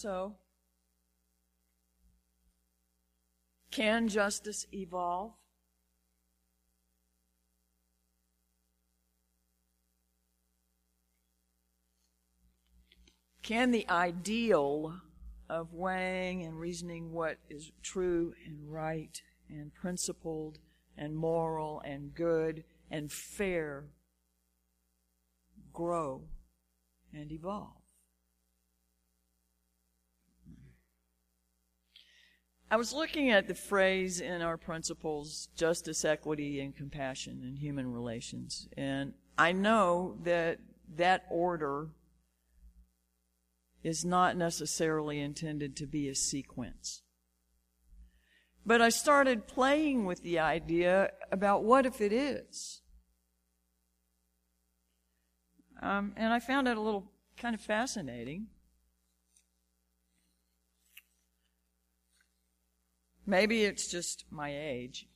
So, can justice evolve? Can the ideal of weighing and reasoning what is true and right and principled and moral and good and fair grow and evolve? I was looking at the phrase in our principles justice, equity, and compassion in human relations. And I know that that order is not necessarily intended to be a sequence. But I started playing with the idea about what if it is? Um, and I found it a little kind of fascinating. Maybe it's just my age.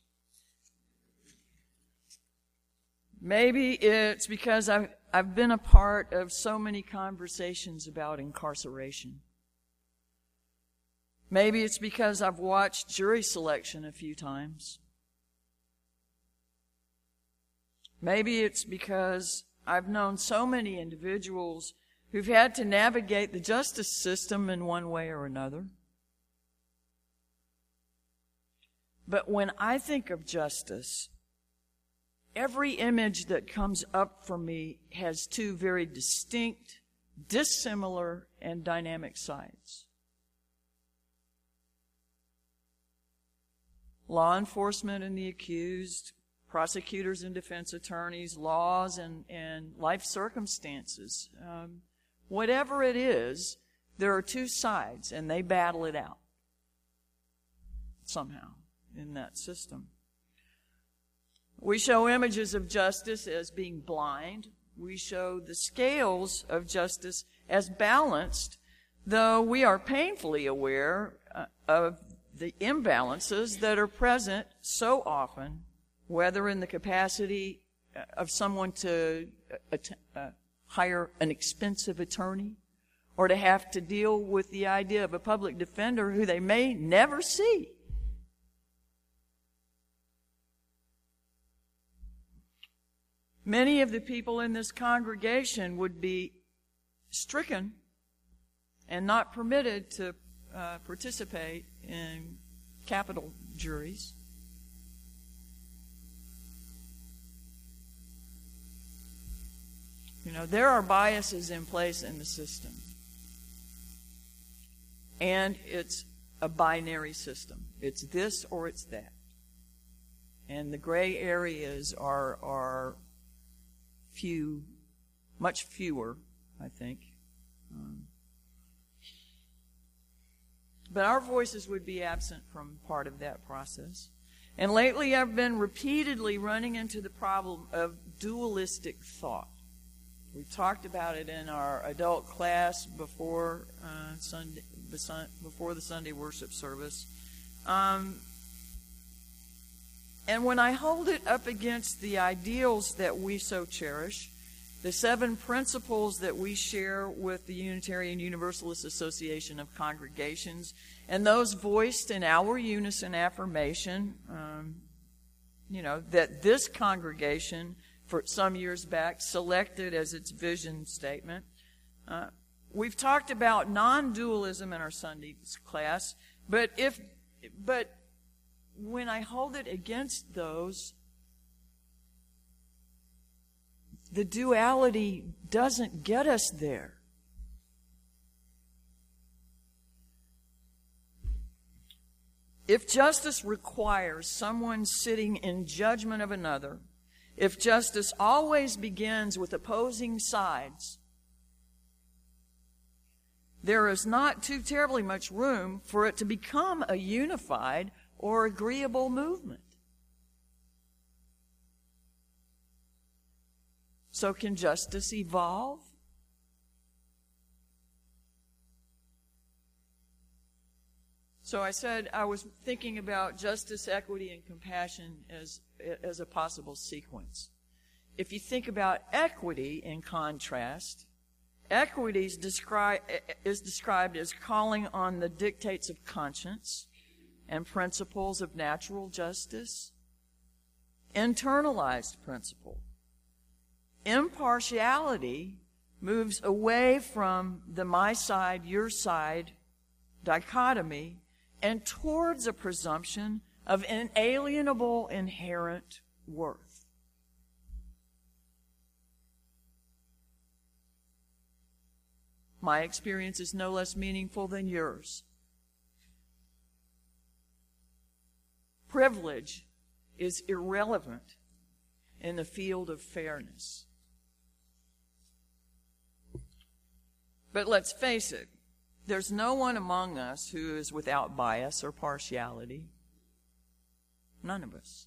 Maybe it's because I've, I've been a part of so many conversations about incarceration. Maybe it's because I've watched jury selection a few times. Maybe it's because I've known so many individuals who've had to navigate the justice system in one way or another. But when I think of justice, every image that comes up for me has two very distinct, dissimilar, and dynamic sides. Law enforcement and the accused, prosecutors and defense attorneys, laws and, and life circumstances. Um, whatever it is, there are two sides, and they battle it out somehow in that system. We show images of justice as being blind. We show the scales of justice as balanced, though we are painfully aware uh, of the imbalances that are present so often, whether in the capacity uh, of someone to uh, hire an expensive attorney or to have to deal with the idea of a public defender who they may never see Many of the people in this congregation would be stricken and not permitted to uh, participate in capital juries. You know, there are biases in place in the system. And it's a binary system. It's this or it's that. And the gray areas are, are few, much fewer, I think. Um, but our voices would be absent from part of that process. And lately I've been repeatedly running into the problem of dualistic thought. We talked about it in our adult class before uh, Sunday, before the Sunday worship service. Um, and when I hold it up against the ideals that we so cherish, the seven principles that we share with the Unitarian Universalist Association of Congregations, and those voiced in our unison affirmation, um, you know, that this congregation, for some years back, selected as its vision statement. Uh, we've talked about non-dualism in our Sunday class, but if, but when I hold it against those, the duality doesn't get us there. If justice requires someone sitting in judgment of another, if justice always begins with opposing sides, there is not too terribly much room for it to become a unified or agreeable movement. So, can justice evolve? So I said I was thinking about justice, equity, and compassion as, as a possible sequence. If you think about equity in contrast, Equity is, descri- is described as calling on the dictates of conscience and principles of natural justice, internalized principle. Impartiality moves away from the my side, your side dichotomy and towards a presumption of inalienable inherent worth. My experience is no less meaningful than yours. Privilege is irrelevant in the field of fairness. But let's face it, there's no one among us who is without bias or partiality. None of us.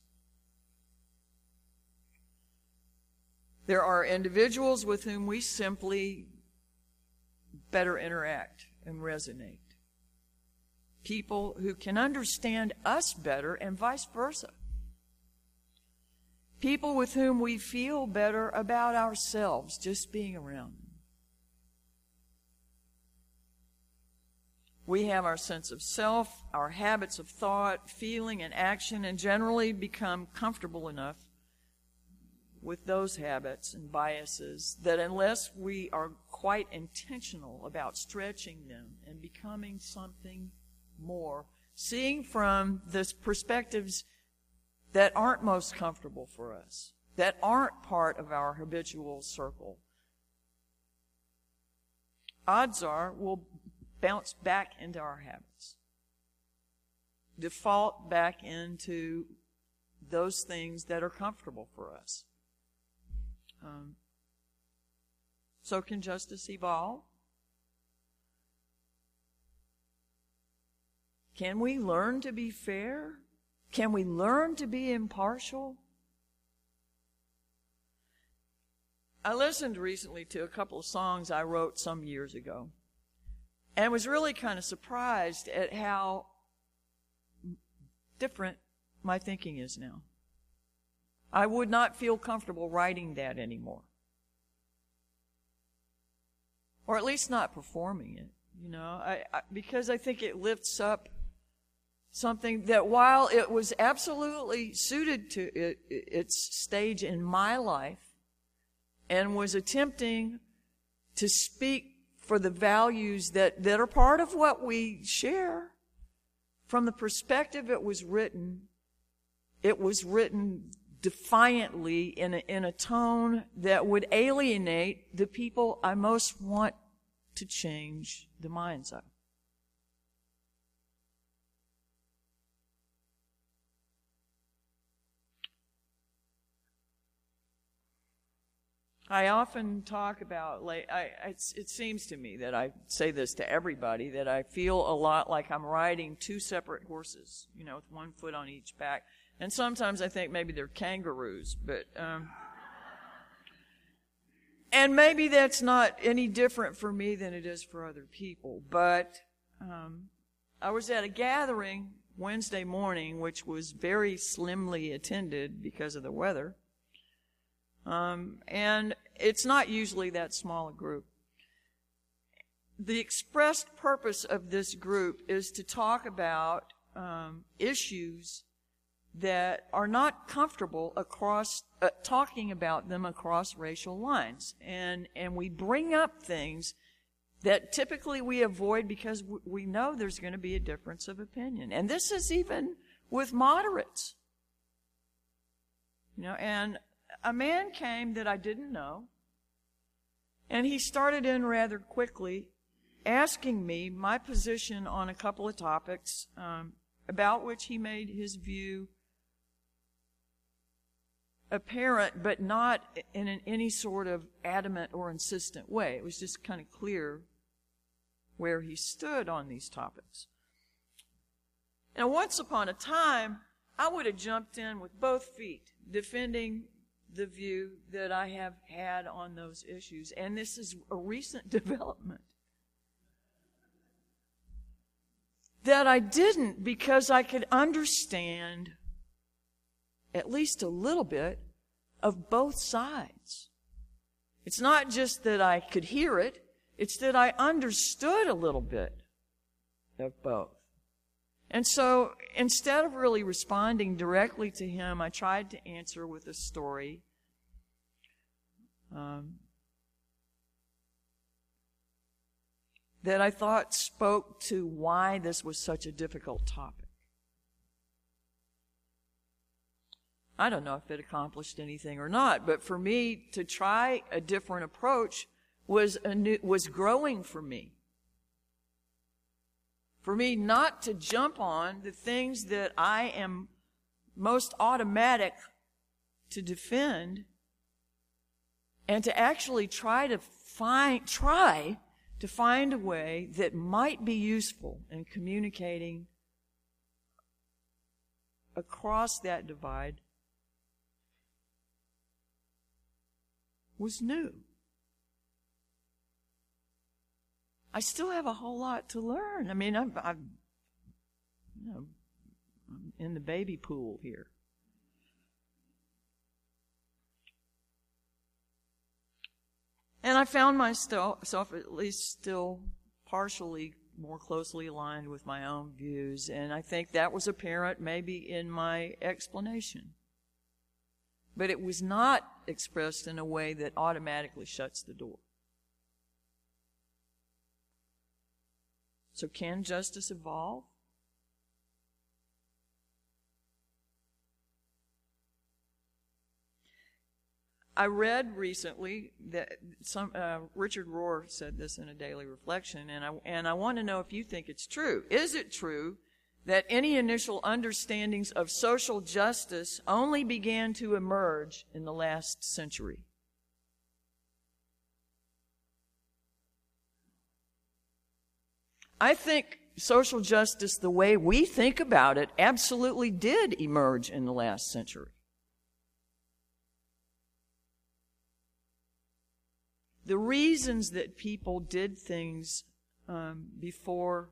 There are individuals with whom we simply better interact and resonate. People who can understand us better and vice versa. People with whom we feel better about ourselves just being around. We have our sense of self, our habits of thought, feeling, and action, and generally become comfortable enough with those habits and biases that unless we are quite intentional about stretching them and becoming something more, seeing from the perspectives that aren't most comfortable for us, that aren't part of our habitual circle, odds are we'll bounce back into our habits, default back into those things that are comfortable for us. Um, so, can justice evolve? Can we learn to be fair? Can we learn to be impartial? I listened recently to a couple of songs I wrote some years ago and was really kind of surprised at how different my thinking is now. I would not feel comfortable writing that anymore. Or at least not performing it, you know, I, I, because I think it lifts up something that while it was absolutely suited to it, its stage in my life and was attempting to speak for the values that, that are part of what we share. From the perspective it was written, it was written defiantly in a, in a tone that would alienate the people I most want to change the minds of. I often talk about, like, I, it seems to me that I say this to everybody, that I feel a lot like I'm riding two separate horses, you know, with one foot on each back. And sometimes I think maybe they're kangaroos, but, um, and maybe that's not any different for me than it is for other people, but, um, I was at a gathering Wednesday morning, which was very slimly attended because of the weather. Um, and it's not usually that small a group. The expressed purpose of this group is to talk about um, issues that are not comfortable across uh, talking about them across racial lines, and and we bring up things that typically we avoid because we know there's going to be a difference of opinion, and this is even with moderates. You know, and a man came that I didn't know, and he started in rather quickly asking me my position on a couple of topics um, about which he made his view apparent, but not in an, any sort of adamant or insistent way. It was just kind of clear where he stood on these topics. Now, once upon a time, I would have jumped in with both feet, defending the view that I have had on those issues. And this is a recent development. That I didn't because I could understand at least a little bit of both sides. It's not just that I could hear it, It's that I understood a little bit of both. And so instead of really responding directly to him, I tried to answer with a story. Um, that I thought spoke to why this was such a difficult topic. I don't know if it accomplished anything or not, but for me to try a different approach was a new, was growing for me. For me not to jump on the things that I am most automatic to defend and to actually try to find try to find a way that might be useful in communicating across that divide was new. I still have a whole lot to learn. I mean, I'm, I'm, you know, I'm in the baby pool here. And I found myself at least still partially more closely aligned with my own views, and I think that was apparent maybe in my explanation. But it was not expressed in a way that automatically shuts the door. So, can justice evolve? I read recently that some uh, Richard Rohr said this in a daily reflection, and I and I want to know if you think it's true. Is it true that any initial understandings of social justice only began to emerge in the last century? I think social justice, the way we think about it, absolutely did emerge in the last century. The reasons that people did things um, before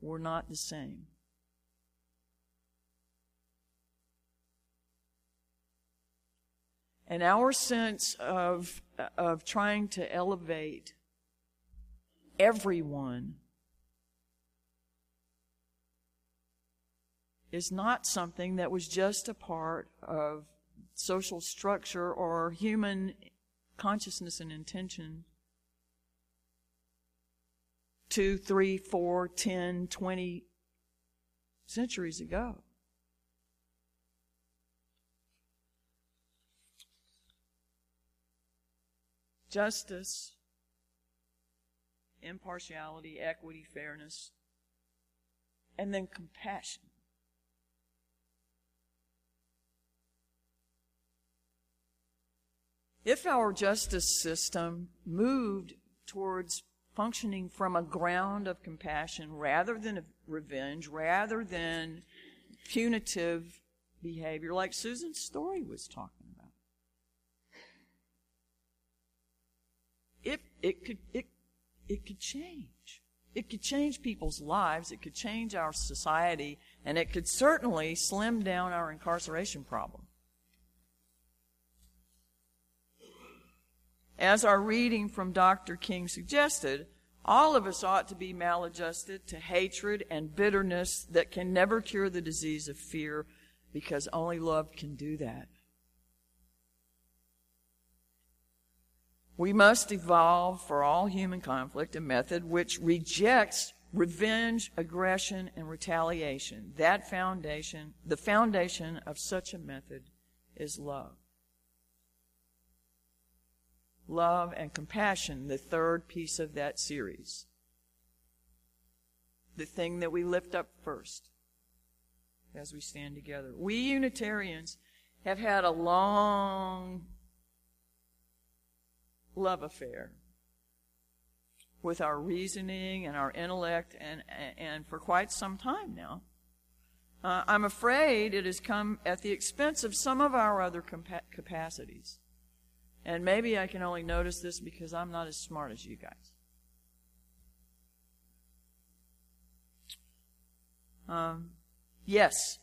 were not the same. And our sense of, of trying to elevate everyone is not something that was just a part of social structure or human consciousness and intention two, three, four, ten, twenty centuries ago. Justice, impartiality, equity, fairness, and then compassion. If our justice system moved towards functioning from a ground of compassion rather than revenge, rather than punitive behavior, like Susan's story was talking about, it, it could it it could change. It could change people's lives. It could change our society, and it could certainly slim down our incarceration problem. As our reading from Dr. King suggested, all of us ought to be maladjusted to hatred and bitterness that can never cure the disease of fear because only love can do that. We must evolve for all human conflict a method which rejects revenge, aggression, and retaliation. That foundation, the foundation of such a method is love love, and compassion, the third piece of that series. The thing that we lift up first as we stand together. We Unitarians have had a long love affair with our reasoning and our intellect and, and for quite some time now. Uh, I'm afraid it has come at the expense of some of our other compa- capacities. And maybe I can only notice this because I'm not as smart as you guys. Um, yes,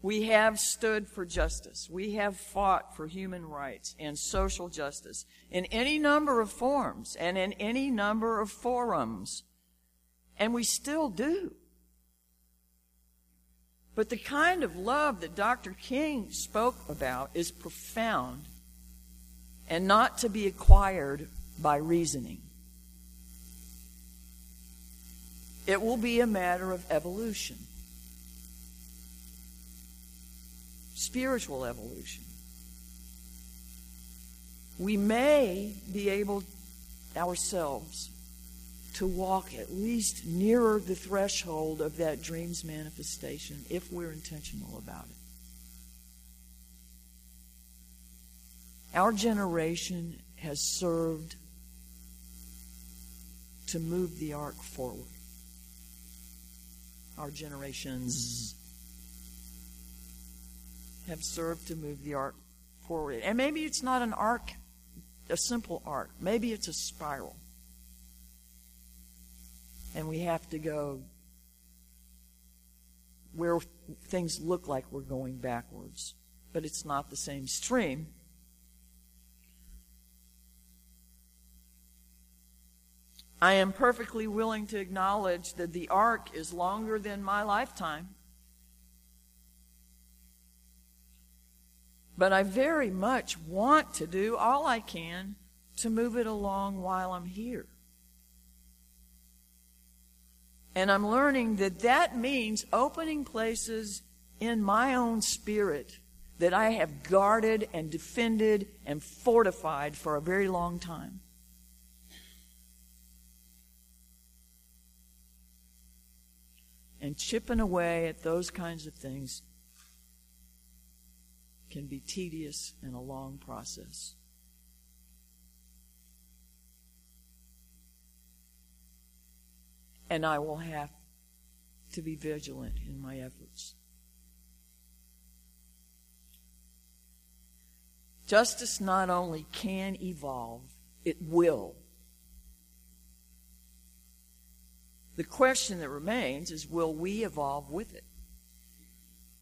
We have stood for justice. We have fought for human rights and social justice in any number of forms and in any number of forums. And we still do. But the kind of love that Dr. King spoke about is profound and not to be acquired by reasoning. It will be a matter of evolution. spiritual evolution. We may be able ourselves to walk at least nearer the threshold of that dream's manifestation if we're intentional about it. Our generation has served to move the arc forward. Our generations have served to move the arc forward. And maybe it's not an arc, a simple arc. Maybe it's a spiral. And we have to go where things look like we're going backwards, but it's not the same stream. I am perfectly willing to acknowledge that the arc is longer than my lifetime. But I very much want to do all I can to move it along while I'm here. And I'm learning that that means opening places in my own spirit that I have guarded and defended and fortified for a very long time. And chipping away at those kinds of things can be tedious and a long process. And I will have to be vigilant in my efforts. Justice not only can evolve, it will. The question that remains is will we evolve with it?